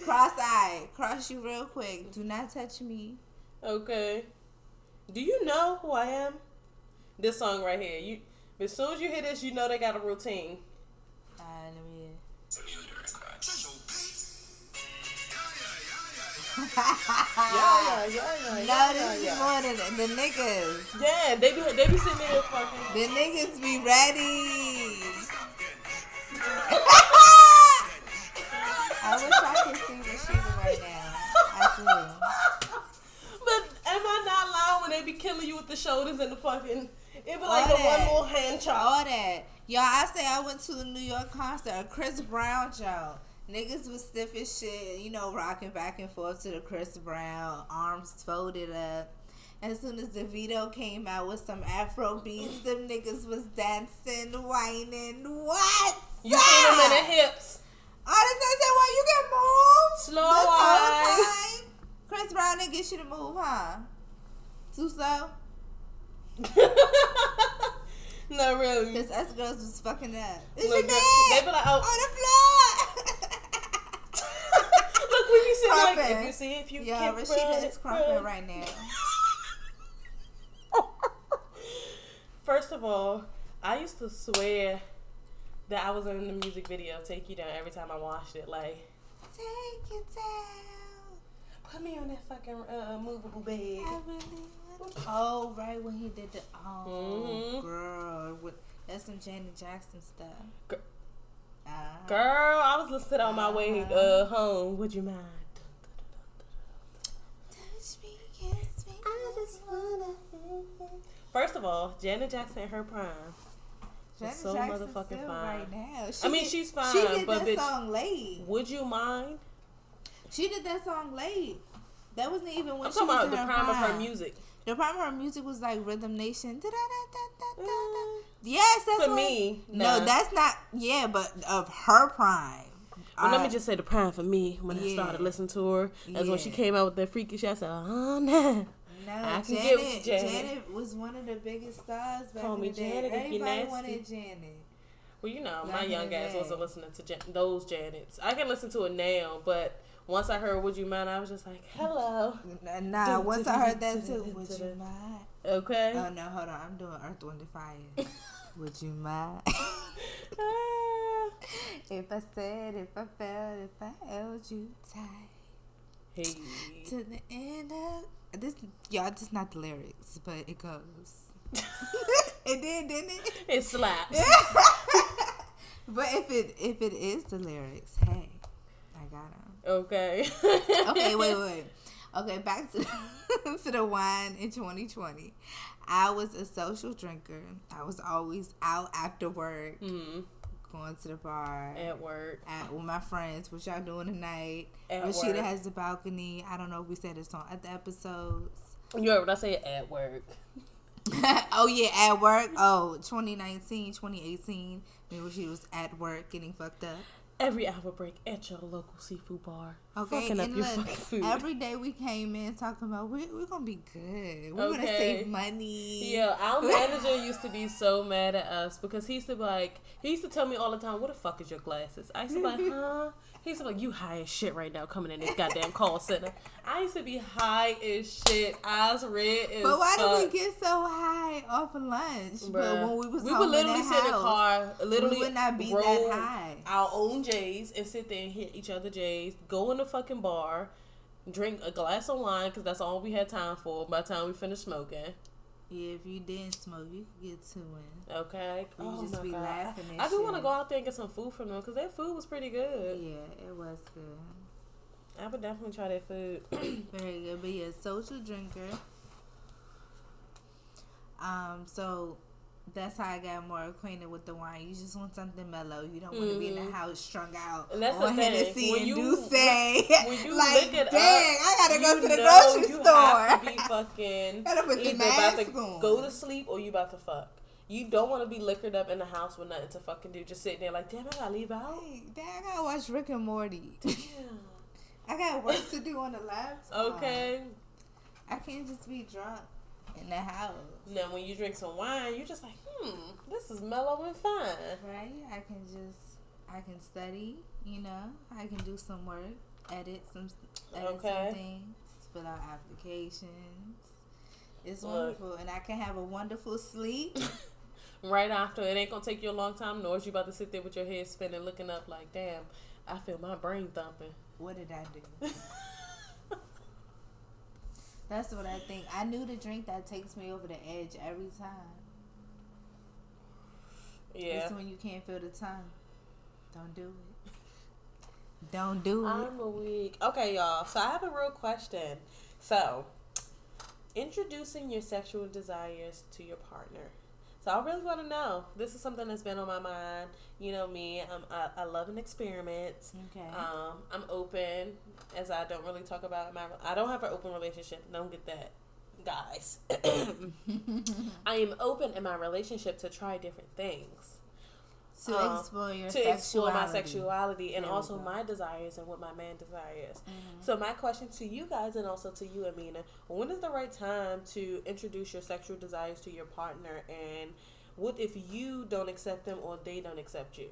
Cross eye. Cross you real quick. Do not touch me. Okay. Do you know who I am? This song right here. You as soon as you hear this, you know they got a routine. Alright, let me. Yeah, yeah, yeah, yeah, No, yeah, this is more than the niggas. Yeah, they be they be sitting there fucking. The niggas be ready. I wish I could see Rashida right now. I do. But am I not lying when they be killing you with the shoulders and the fucking? It be like All a one more hand chop. All that. Y'all, I say I went to a New York concert, a Chris Brown show. Niggas was stiff as shit, you know, rocking back and forth to the Chris Brown, arms folded up. As soon as the video came out with some Afro beats, them niggas was dancing, whining. What? You see them in the hips. I said, well, you can move. Slow time. Chris Brown didn't get you to move, huh? Too slow? no, really. Because us girls was fucking up. It's Look, your they- man they be like, oh. on the floor. Look, we be sitting like, if you see, if you Yo, can't Rashida is run, crumping run. right now. First of all, I used to swear that I was in the music video "Take You Down" every time I watched it. Like, Take You down. put me on that fucking uh, movable bed. I really Oh, right when he did the oh Mhm. girl, with, that's some Janet Jackson stuff. Gr- Uh, Girl, I was listening on my way Uh-huh. uh, home. Would you mind? touch me, kiss me. I just wanna. First of all, Janet Jackson in her prime. Janet so Jackson's motherfucking fine. Right now, she I mean, did- she's fine. She did but that bitch- song late. Would you mind? She did that song late. That wasn't even when I'm she talking was about in the her prime of her music. The prime of her music was like Rhythm Nation. Mm, Yes, that's For what- me, No, that's not. Yeah, but of her prime. Well, let me just say the prime for me when I started listening to her. That's when she came out with that freaky shit. I said, oh, no. No, I can Janet, get with Janet. Janet was one of the biggest stars back Call in me the day. Janet Everybody nasty. wanted Janet. Well, you know, my young ass wasn't listening to Jan- those Janets. I can listen to it now, but once I heard Would You Mind, I was just like, hello. Nah, once I heard that too, would you mind? Okay. Oh no, hold on, I'm doing Earth, Wind, and Fire. would you mind? Ah. if I said, if I felt, if I held you tight hey. to the end of this, y'all, just not the lyrics, but it goes. it did, didn't it? It slaps. But if it if it is the lyrics, hey, I got them. Okay. Okay, wait, wait. Okay, back to to the wine in 2020. I was a social drinker. I was always out after work, hmm going to the bar At work. at, with my friends. What y'all doing tonight? At Rashida work. has the balcony. I don't know if we said this on other episodes. You heard what I said? At work. oh yeah, at work. Oh, 2019, 2018. Maybe she was at work getting fucked up. Every hour break at your local seafood bar. Okay, Fucking up your look, fucking food. every day we came in talking about we, we're gonna be good. We're gonna save money. Yeah, our manager used to be so mad at us because he used to be like, he used to tell me all the time, "What the fuck is your glasses?" I used to be like, "Huh?" He used to be like, "You high as shit right now, coming in this goddamn call center." I used to be high as shit, eyes red as But why fuck. did we get so high off of lunch? But when we was we would literally sit in the car, literally we would not be that high. our own J's and sit there and hit each other J's, go in the fucking bar, drink a glass of wine because that's all we had time for by the time we finished smoking. Yeah, if you didn't smoke, you could get two in. Okay. You oh just my be God. laughing I do want to go out there and get some food from them because their food was pretty good. Yeah, it was good. I would definitely try that food. Very good. But yeah, social drinker. Um, so that's how I got more acquainted with the wine. You just want something mellow. You don't want to be in the Mhm. house strung out And that's on. Hennessy When and you- do say when you like, look it dang, up, I gotta go to the grocery you store. have to be fucking Gotta put the either about to on. go to sleep or you about to fuck. You don't want to be liquored up in the house with nothing to fucking do. Just sitting there like, damn, I gotta leave out. Hey, dang, I gotta watch Rick and Morty. Damn. I got work to do on the laptop. Okay. I can't just be drunk in the house. Now, when you drink some wine, you're just like, hmm, this is mellow and fun. Right? I can just I can study, you know. I can do some work, edit some edit Okay. some things, fill out applications. It's Look. wonderful, and I can have a wonderful sleep. Right after, it ain't gonna take you a long time, nor is you about to sit there with your head spinning, looking up like, damn, I feel my brain thumping. what did I do? That's what I think. I knew the drink that takes me over the edge every time. Yeah. It's when you can't feel the tongue. Don't do it. Don't do it. I'm a weak. Okay, y'all. So I have a real question. So, introducing your sexual desires to your partner. So I really want to know. This is something that's been on my mind. You know me. I'm, I, I love an experiment. okay. Um, I'm open, as I don't really talk about my. I don't have an open relationship. Don't get that, guys. I am open in my relationship to try different things to um, explore your to explore my sexuality. sexuality and also go. my desires and what my man desires. Mhm. So my question to you guys and also to you, Amina, when is the right time to introduce your sexual desires to your partner and what if you don't accept them or they don't accept you?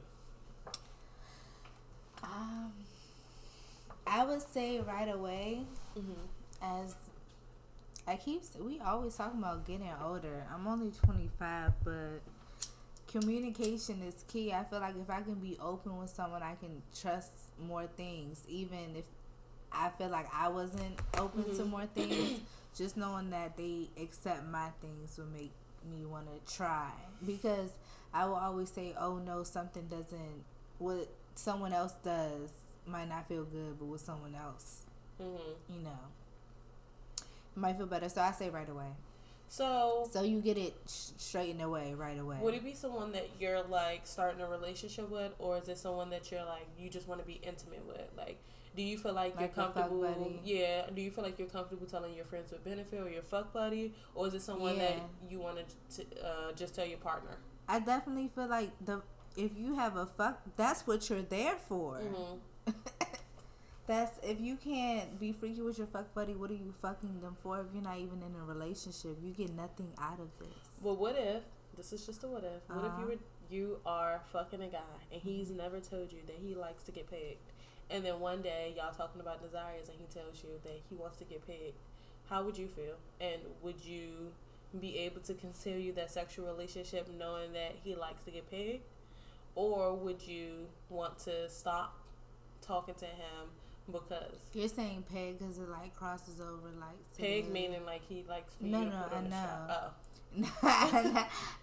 Um, I would say right away, Mm-hmm. as I keep, we always talking about getting older. I'm only 25, but communication is key. I feel like if I can be open with someone, I can trust more things, even if I feel like I wasn't open to Mhm. more things. just knowing that they accept my things would make me want to try because I will always say, "Oh no, something doesn't what someone else does might not feel good, but with someone else, Mm-hmm. you know, might feel better." So I say right away. So So you get it sh- straightened away right away. would it be someone that you're like starting a relationship with, or is it someone that you're like you just want to be intimate with? Like, do you feel like, Like you're comfortable? Yeah. Do you feel like you're comfortable telling your friends with benefit or your fuck buddy, or is it someone that you want to uh, just tell your partner? I definitely feel like the if you have a fuck, that's what you're there for. Mm-hmm. That's if you can't be freaky with your fuck buddy, what are you fucking them for? If you're not even in a relationship, you get nothing out of this. Well, what if this is just a what if? What if you Uh-huh. were you are fucking a guy and he's never told you that he likes to get pegged, and then one day y'all talking about desires and he tells you that he wants to get pegged? How would you feel? And would you be able to continue that sexual relationship knowing that he likes to get pegged, or would you want to stop talking to him because You're saying peg because it like crosses over like peg the- meaning like he likes for No, you no, put I on the know.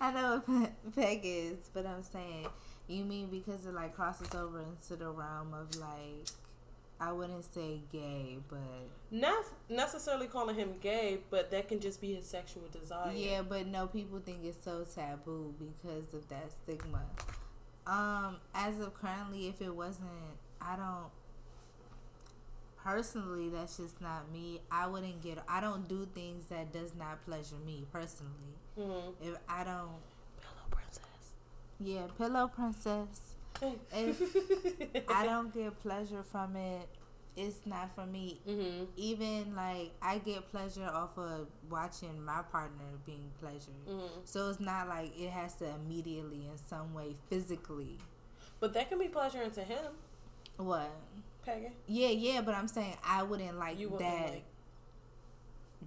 I know what pe- peg is, but I'm saying you mean because it like crosses over into the realm of like I wouldn't say gay, but Not necessarily calling him gay, but that can just be his sexual desire. yeah, but no, people think it's so taboo because of that stigma. Um, as of currently, if it wasn't, I don't. Personally, that's just not me. I wouldn't get. I don't do things that does not pleasure me personally. Mm-hmm. If I don't, Pillow princess. yeah, pillow princess. If I don't get pleasure from it, it's not for me. mm-hmm. Even like I get pleasure off of watching my partner being pleasured. Mm-hmm. So it's not like it has to immediately in some way physically. But that can be pleasuring to him, What? Peggy. Yeah, yeah, but I'm saying I wouldn't like You wouldn't that like.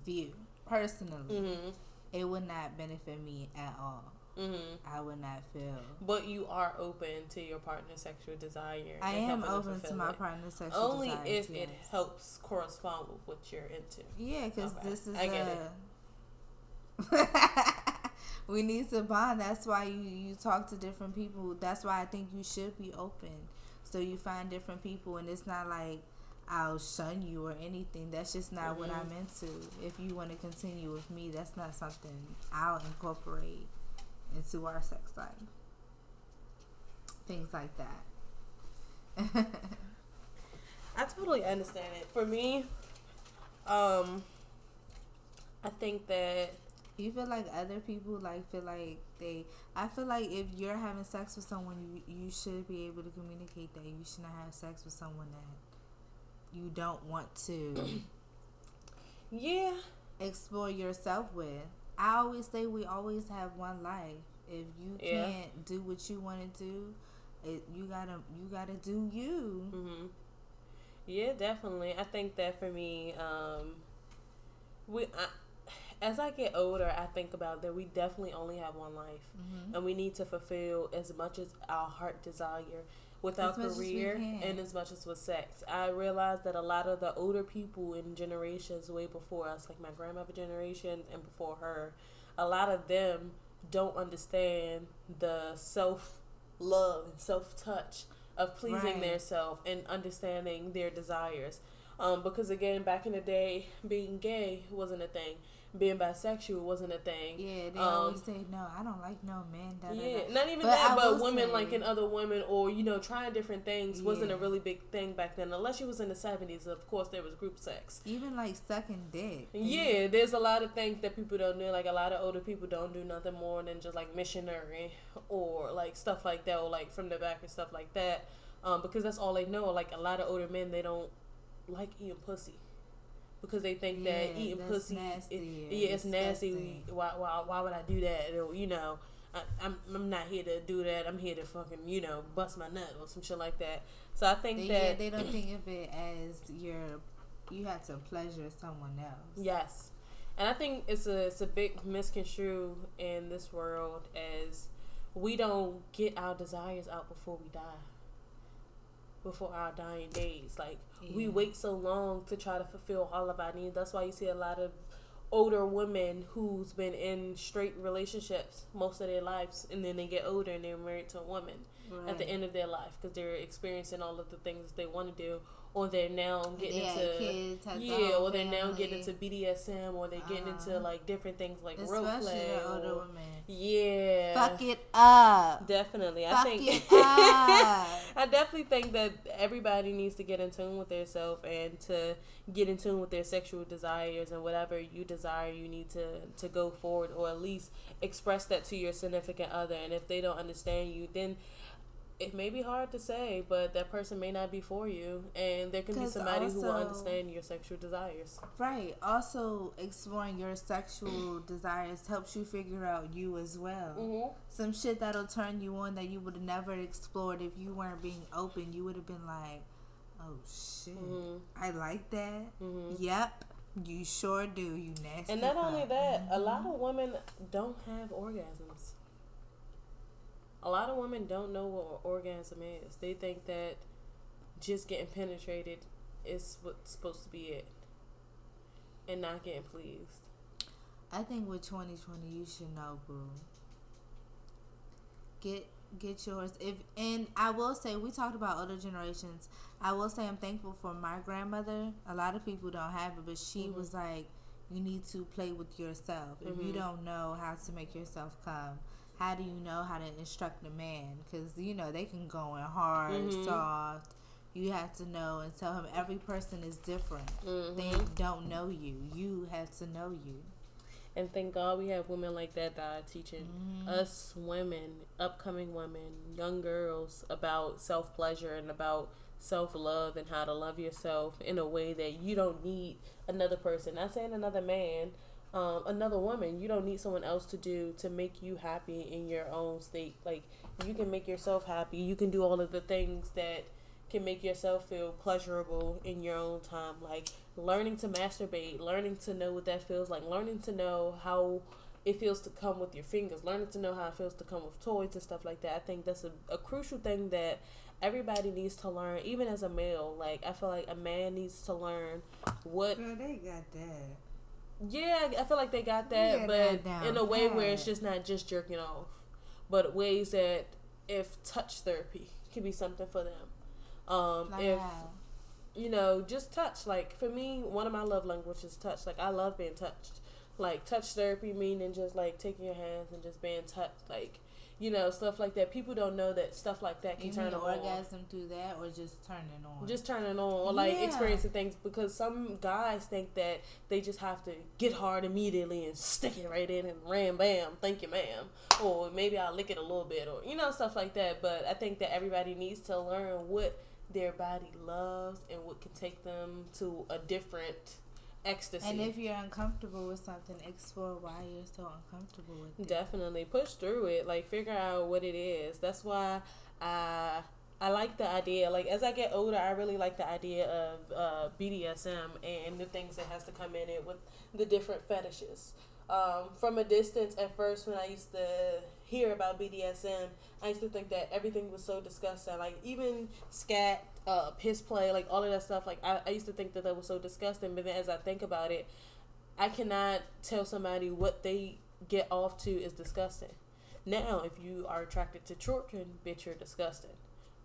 view personally. Mm-hmm. It would not benefit me at all. Mm-hmm. I would not feel. But you are open to your partner's sexual desire. I am open to my it. partner's sexual desire. Only if it helps correspond with what you're into. Yeah, because Okay, this is I get a. it. we need to bond. That's why you you talk to different people. That's why I think you should be open. So you find different people, and it's not like I'll shun you or anything. That's just not mm-hmm. what I'm into. If you want to continue with me, that's not something I'll incorporate into our sex life. Things like that. I totally understand it. For me, um, I think that you feel like other people like feel like they. I feel like if you're having sex with someone, you you should be able to communicate that. You should not have sex with someone that you don't want to. yeah. Explore yourself with. I always say we always have one life. If you yeah. can't do what you want to do, it, you gotta you gotta do you. Mm-hmm. Yeah, definitely. I think that for me, um, we I, as I get older, I think about that we definitely only have one life, mm-hmm. and we need to fulfill as much as our heart desire with our career and as much as with sex. I realized that a lot of the older people in generations way before us, like my grandmother generation and before her, a lot of them don't understand the self love and self touch of pleasing right. their self and understanding their desires. Um, because again, back in the day, being gay wasn't a thing being bisexual wasn't a thing. Yeah, they um, always say no. I don't like no men. Da, yeah, da, da. not even but that, I but women say, liking other women or you know trying different things yeah. wasn't a really big thing back then. Unless you was in the seventies, of course there was group sex. Even like sucking dick. Yeah, there's a lot of things that people don't do. Like a lot of older people don't do nothing more than just like missionary or like stuff like that, or like from the back and stuff like that. Um, because that's all they know. Like a lot of older men, they don't like eating pussy because they think yeah, that eating pussy, nasty, it, yeah, it's nasty. Why, why, why would I do that? You know, I, am I'm, I'm not here to do that. I'm here to fucking, you know, bust my nut or some shit like that. So I think they, that yeah, they don't think of it as your you have to pleasure someone else. Yes, and I think it's a it's a big misconstrue in this world as we don't get our desires out before we die before our dying days. Like yeah. we wait so long to try to fulfill all of our needs. That's why you see a lot of older women who's been in straight relationships most of their lives and then they get older and they're married to a woman right. at the end of their life because they're experiencing all of the things they want to do or they're now getting into kids, yeah, or they're now getting into BDSM, or they're getting uh, into uh-huh. like different things like role play. Or, yeah, fuck it up. Definitely, fuck I think. I definitely think that everybody needs to get in tune with themselves and to get in tune with their sexual desires and whatever you desire, you need to to go forward or at least express that to your significant other. And if they don't understand you, then it may be hard to say, but that person may not be for you, and there can be somebody also, who will understand your sexual desires. Right. Also, exploring your sexual desires helps you figure out you as well. Mm-hmm. Some shit that'll turn you on that you would have never explored if you weren't being open. You would have been like, "Oh shit, mm-hmm. I like that." Mm-hmm. Yep. You sure do, you nasty. And not only that, a lot of women don't have orgasms a lot of women don't know what orgasm is. They think that just getting penetrated is what's supposed to be it, and not getting pleased. I think with 2020, you should know, boo. Get get yours. If and I will say we talked about other generations. I will say I'm thankful for my grandmother. A lot of people don't have it, but she mm-hmm. was like, you need to play with yourself. If mm-hmm. you don't know how to make yourself come, how do you know how to instruct a man? Because you know they can go in hard, mm-hmm. soft. You have to know and tell him every person is different. Mm-hmm. They don't know you. You have to know you. And thank God we have women like that that are teaching mm-hmm. us women, upcoming women, young girls about self pleasure and about self love and how to love yourself in a way that you don't need another person. Not saying another man, um, another woman. You don't need someone else to do to make you happy in your own state. Like you can make yourself happy. You can do all of the things that can make yourself feel pleasurable in your own time. Like learning to masturbate, learning to know what that feels like, learning to know how it feels to come with your fingers, learning to know how it feels to come with toys and stuff like that. I think that's a, a crucial thing that everybody needs to learn, even as a male. Like I feel like a man needs to learn what. Girl, they got that. Yeah, I feel like they got that, Yeah, but that in a way where it's just not just jerking off, but ways that if touch therapy can be something for them. Um, Like if how? you know, just touch. Like for me, one of my love languages is touch. Like I love being touched. Like touch therapy meaning just like taking your hands and just being touched. Like you know stuff like that. People don't know that stuff like that can You turn on. orgasm through that or just turning on? Just turning on or like Yeah. experiencing things because some guys think that they just have to get hard immediately and stick it right in and ram bam, thank you ma'am. Or maybe I'll lick it a little bit or you know, stuff like that. But I think that everybody needs to learn what their body loves and what can take them to a different ecstasy. and if you're uncomfortable with something, explore why you're so uncomfortable with it. Definitely push through it. Like figure out what it is. That's why I I like the idea. Like as I get older, I really like the idea of uh, BDSM and the things that has to come in it with the different fetishes. Um, from a distance, at first, when I used to hear about BDSM, I used to think that everything was so disgusting. Like even scat, uh, piss play, like all of that stuff. Like I, I used to think that that was so disgusting. But then as I think about it, I cannot tell somebody what they get off to is disgusting. Now, if you are attracted to children, bitch, you're disgusting.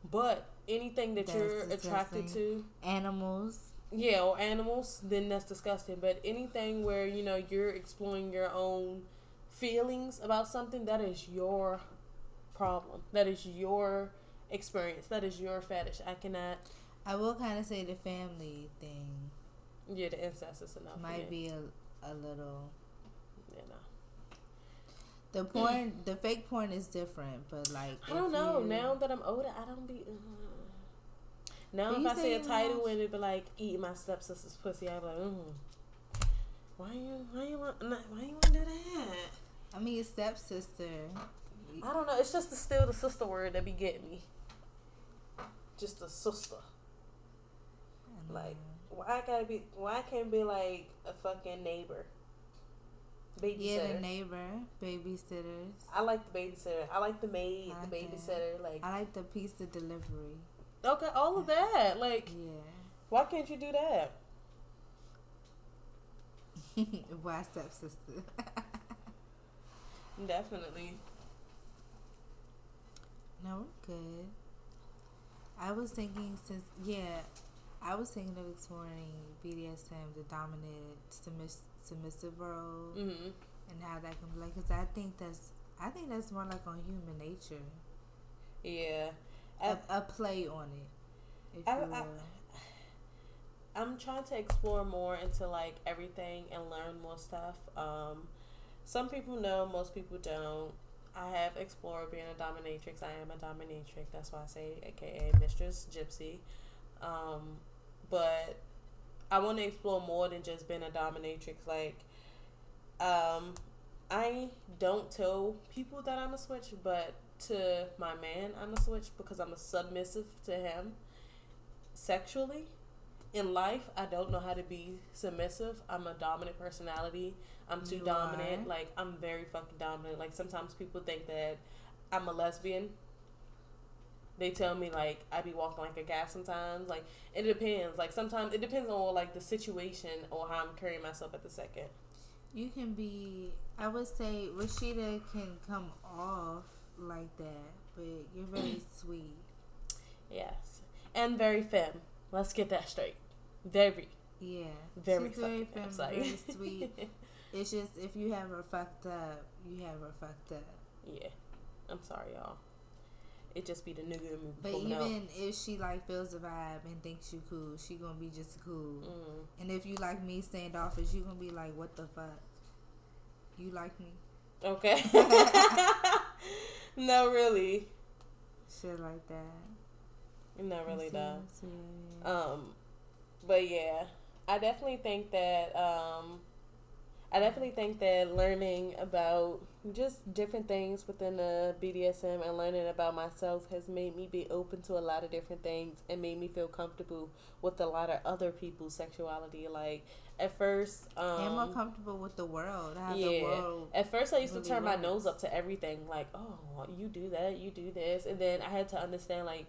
But anything that That's you're attracted to, Animals. yeah, or animals, then that's disgusting. But anything where you know you're exploring your own feelings about something, that is your problem. That is your experience. That is your fetish. I cannot. I will kind of say the family thing Yeah, the incest is enough. might be a, a little. You know. The porn, the fake porn is different, but like I don't know. you- Now that I'm older, I don't be. Uh, now if I say see a title watch- and it be like eating my stepsister's pussy, I be like, mm. Why you? Why you want? Why you want to do that? I mean, your stepsister. I don't know. It's just the, still the sister word that be getting me. Just a sister. Don't Like, why I gotta be? Why I can't be like a fucking neighbor? Babysitter. yeah, the neighbor, babysitters. I like the babysitter. I like the maid, I the like that. babysitter. Like, I like the pizza delivery. okay, all of that. Like, Yeah. why can't you do that? Why stepsister? Definitely. no, we're good. I was thinking since yeah, I was thinking of exploring BDSM, the dominant submiss- submissive role, hmm and how that can be like. Cause I think that's I think that's more like on human nature, Yeah. a I, a play on it. If I- you I-. I'm trying to explore more into like everything and learn more stuff. Um, some people know, most people don't. I have explored being a dominatrix. I am a dominatrix. That's why I say, aka Mistress Gypsy. Um, but I want to explore more than just being a dominatrix. Like, um, I don't tell people that I'm a switch, but to my man, I'm a switch because I'm a submissive to him sexually. In life, I don't know how to be submissive. I'm a dominant personality. I'm too You dominant. are. Like I'm very fucking dominant. Like sometimes people think that I'm a lesbian. They tell me like I be walking like a guy sometimes. Like it depends. Like sometimes it depends on like the situation or how I'm carrying myself at the second. You can be. I would say Rashida can come off like that, but you're very sweet. Yes, and very femme. Let's get that straight. Very, Yeah, very she's very I'm very sweet. It's just if you have her fucked up, you have her fucked up. yeah, I'm sorry, y'all. It just be the nigga But even if she like feels the vibe and thinks you cool, she gonna be just cool. Mm. And if you like me standoffish, you gonna be like, what the fuck? You like me? Okay. no, really. Shit like that. No, really though. what Um, but yeah, I definitely think that um, I definitely think that learning about just different things within the BDSM and learning about myself has made me be open to a lot of different things and made me feel comfortable with a lot of other people's sexuality. Like at first, um, and more comfortable with the world. How the yeah. world. At first, I used to turn my nose up to everything, like, oh, you do that, you do this. And then I had to understand, like,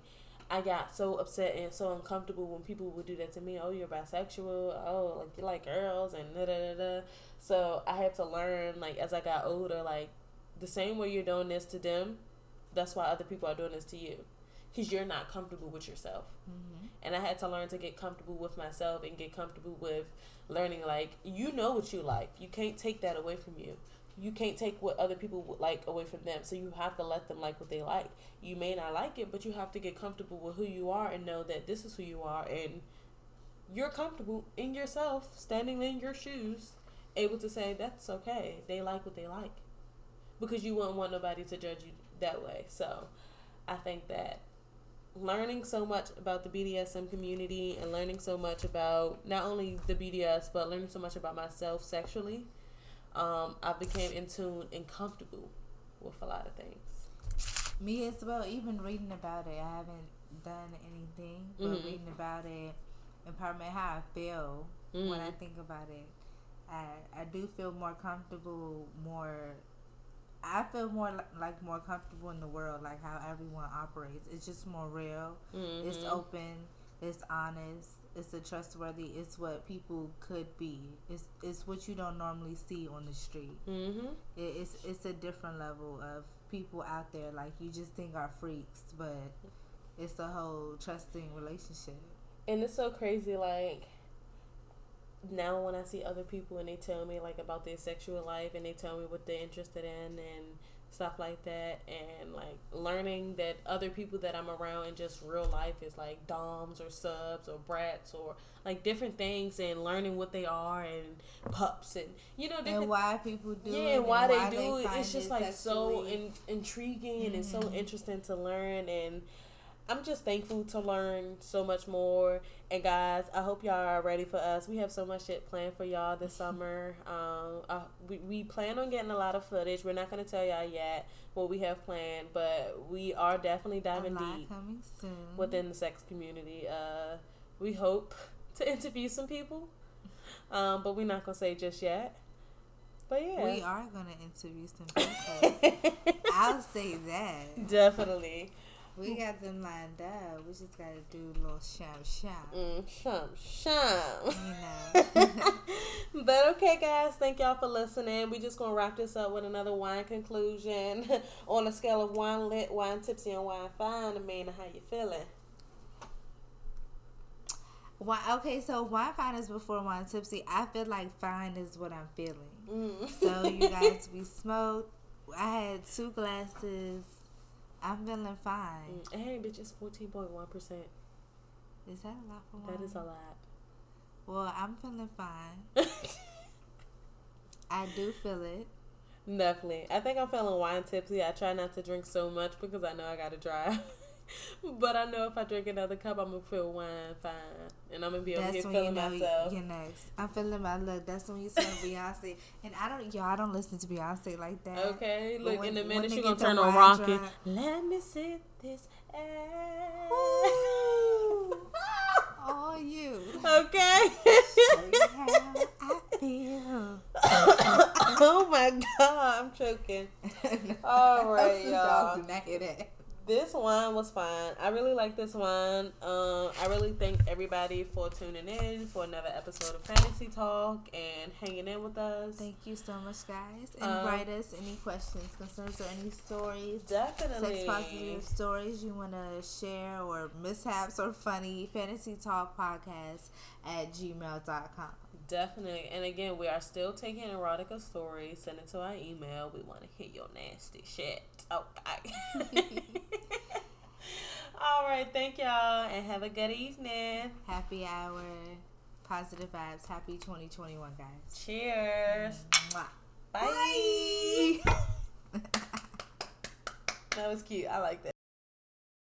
I got so upset and so uncomfortable when people would do that to me. Oh, you're bisexual. Oh, like you like girls and da da da da. So I had to learn, like as I got older, like the same way you're doing this to them, that's why other people are doing this to you, because you're not comfortable with yourself. Mm-hmm. And I had to learn to get comfortable with myself and get comfortable with learning, like you know what you like. You can't take that away from you you can't take what other people like away from them. So you have to let them like what they like. You may not like it, but you have to get comfortable with who you are and know that this is who you are and you're comfortable in yourself, standing in your shoes, able to say that's okay. They like what they like. Because you wouldn't want nobody to judge you that way. So I think that learning so much about the BDSM community and learning so much about not only the BDS but learning so much about myself sexually um, I became in tune and comfortable with a lot of things. Me as well. Even reading about it, I haven't done anything, but Mhm. reading about it empowerment how I feel when I think about it. I I do feel more comfortable, more. I feel more li- like more comfortable in the world, like how everyone operates. It's just more real. Mm-hmm. It's open. It's honest. It's a trustworthy. It's what people could be. It's it's what you don't normally see on the street. Mm-hmm. It, it's it's a different level of people out there. Like you just think are freaks, but it's a whole trusting relationship. And it's so crazy, like now when I see other people and they tell me like about their sexual life and they tell me what they're interested in and stuff like that and like learning that other people that I'm around in just real life is like doms or subs or brats or like different things and learning what they are and pups and you know different And why people do yeah, it? and why they do find it. It's just like so in, intriguing and it's so Mhm. interesting to learn. And I'm just thankful to learn so much more. And guys, I hope y'all are ready for us. We have so much shit planned for y'all this summer. Um, uh, we, we plan on getting a lot of footage. We're not going to tell y'all yet what we have planned, but we are definitely diving deep within the sex community. Uh, we hope to interview some people, um, but we're not gonna say just yet. But yeah, we are gonna interview some people. I'll say that. definitely. We got them lined up. We just gotta do a little sham sham. Mm, shum shum. You know. but okay, guys, thank y'all for listening. We just gonna wrap this up with another wine conclusion on a scale of wine lit, wine tipsy, and wine fine. Mean, how you feeling? Why, okay, so wine fine is before wine tipsy. I feel like fine is what I'm feeling. Mm. So you guys, we smoked. I had two glasses. I'm feeling fine. Mm, Hey, bitch, it's fourteen point one percent. Is that a lot for wine? That is a lot. Well, I'm feeling fine. I do feel it. Definitely. I think I'm feeling wine tipsy. I try not to drink so much because I know I gotta drive. but I know if I drink another cup, I'm gonna feel wine fine, and I'm gonna be over here when you feeling know myself. you're next. I'm feeling my look. That's when you start Beyonce. And I don't, y'all, I don't listen to Beyonce like that. Okay, But look when- in a minute she gonna turn on rocket. Let me sit this. Oh, you. okay. How I feel. oh my god, I'm choking. All right, y'all. do not hear that. This wine was fine. I really like this wine. Um, I really thank everybody for tuning in for another episode of Fantasy Talk and hanging in with us. Thank you so much, guys. And Um, write us any questions, concerns, or any stories. Definitely. Sex positive stories you want to share or mishaps or funny fantasy talk podcast at gmail.com. Definitely. And again, we are still taking erotica stories. Send it to our email. We want to hear your nasty shit. Okay. All right. Thank y'all and have a good evening. Happy hour, positive vibes. Happy 2021, guys. Cheers. Mwah. Bye. that was cute. I like that.